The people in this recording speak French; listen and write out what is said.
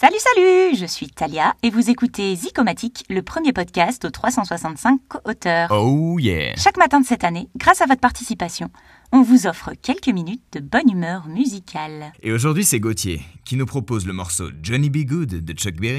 Salut, salut Je suis Talia et vous écoutez Zicomatique, le premier podcast aux 365 auteurs. Oh yeah Chaque matin de cette année, grâce à votre participation, on vous offre quelques minutes de bonne humeur musicale. Et aujourd'hui, c'est Gauthier qui nous propose le morceau Johnny Be Good de Chuck Berry.